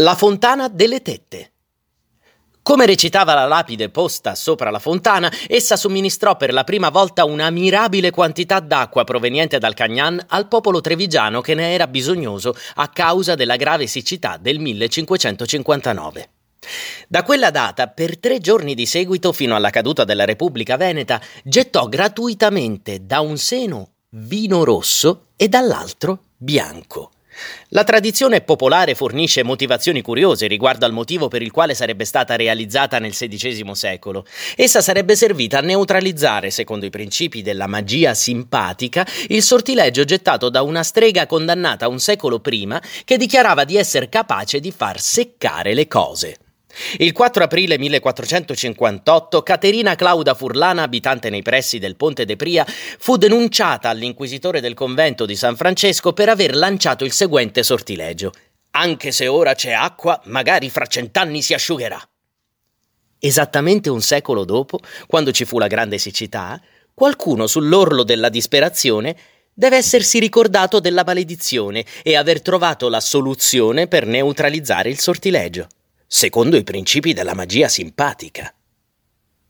La fontana delle tette. Come recitava la lapide posta sopra la fontana, essa somministrò per la prima volta una mirabile quantità d'acqua proveniente dal Cagnan al popolo trevigiano che ne era bisognoso a causa della grave siccità del 1559. Da quella data, per tre giorni di seguito, fino alla caduta della Repubblica Veneta, gettò gratuitamente da un seno vino rosso e dall'altro bianco. La tradizione popolare fornisce motivazioni curiose riguardo al motivo per il quale sarebbe stata realizzata nel XVI secolo. Essa sarebbe servita a neutralizzare, secondo i principi della magia simpatica, il sortileggio gettato da una strega condannata un secolo prima che dichiarava di essere capace di far seccare le cose. Il 4 aprile 1458 Caterina Clauda Furlana, abitante nei pressi del Ponte de Pria, fu denunciata all'inquisitore del convento di San Francesco per aver lanciato il seguente sortilegio. Anche se ora c'è acqua, magari fra cent'anni si asciugherà. Esattamente un secolo dopo, quando ci fu la grande siccità, qualcuno sull'orlo della disperazione deve essersi ricordato della maledizione e aver trovato la soluzione per neutralizzare il sortilegio secondo i principi della magia simpatica.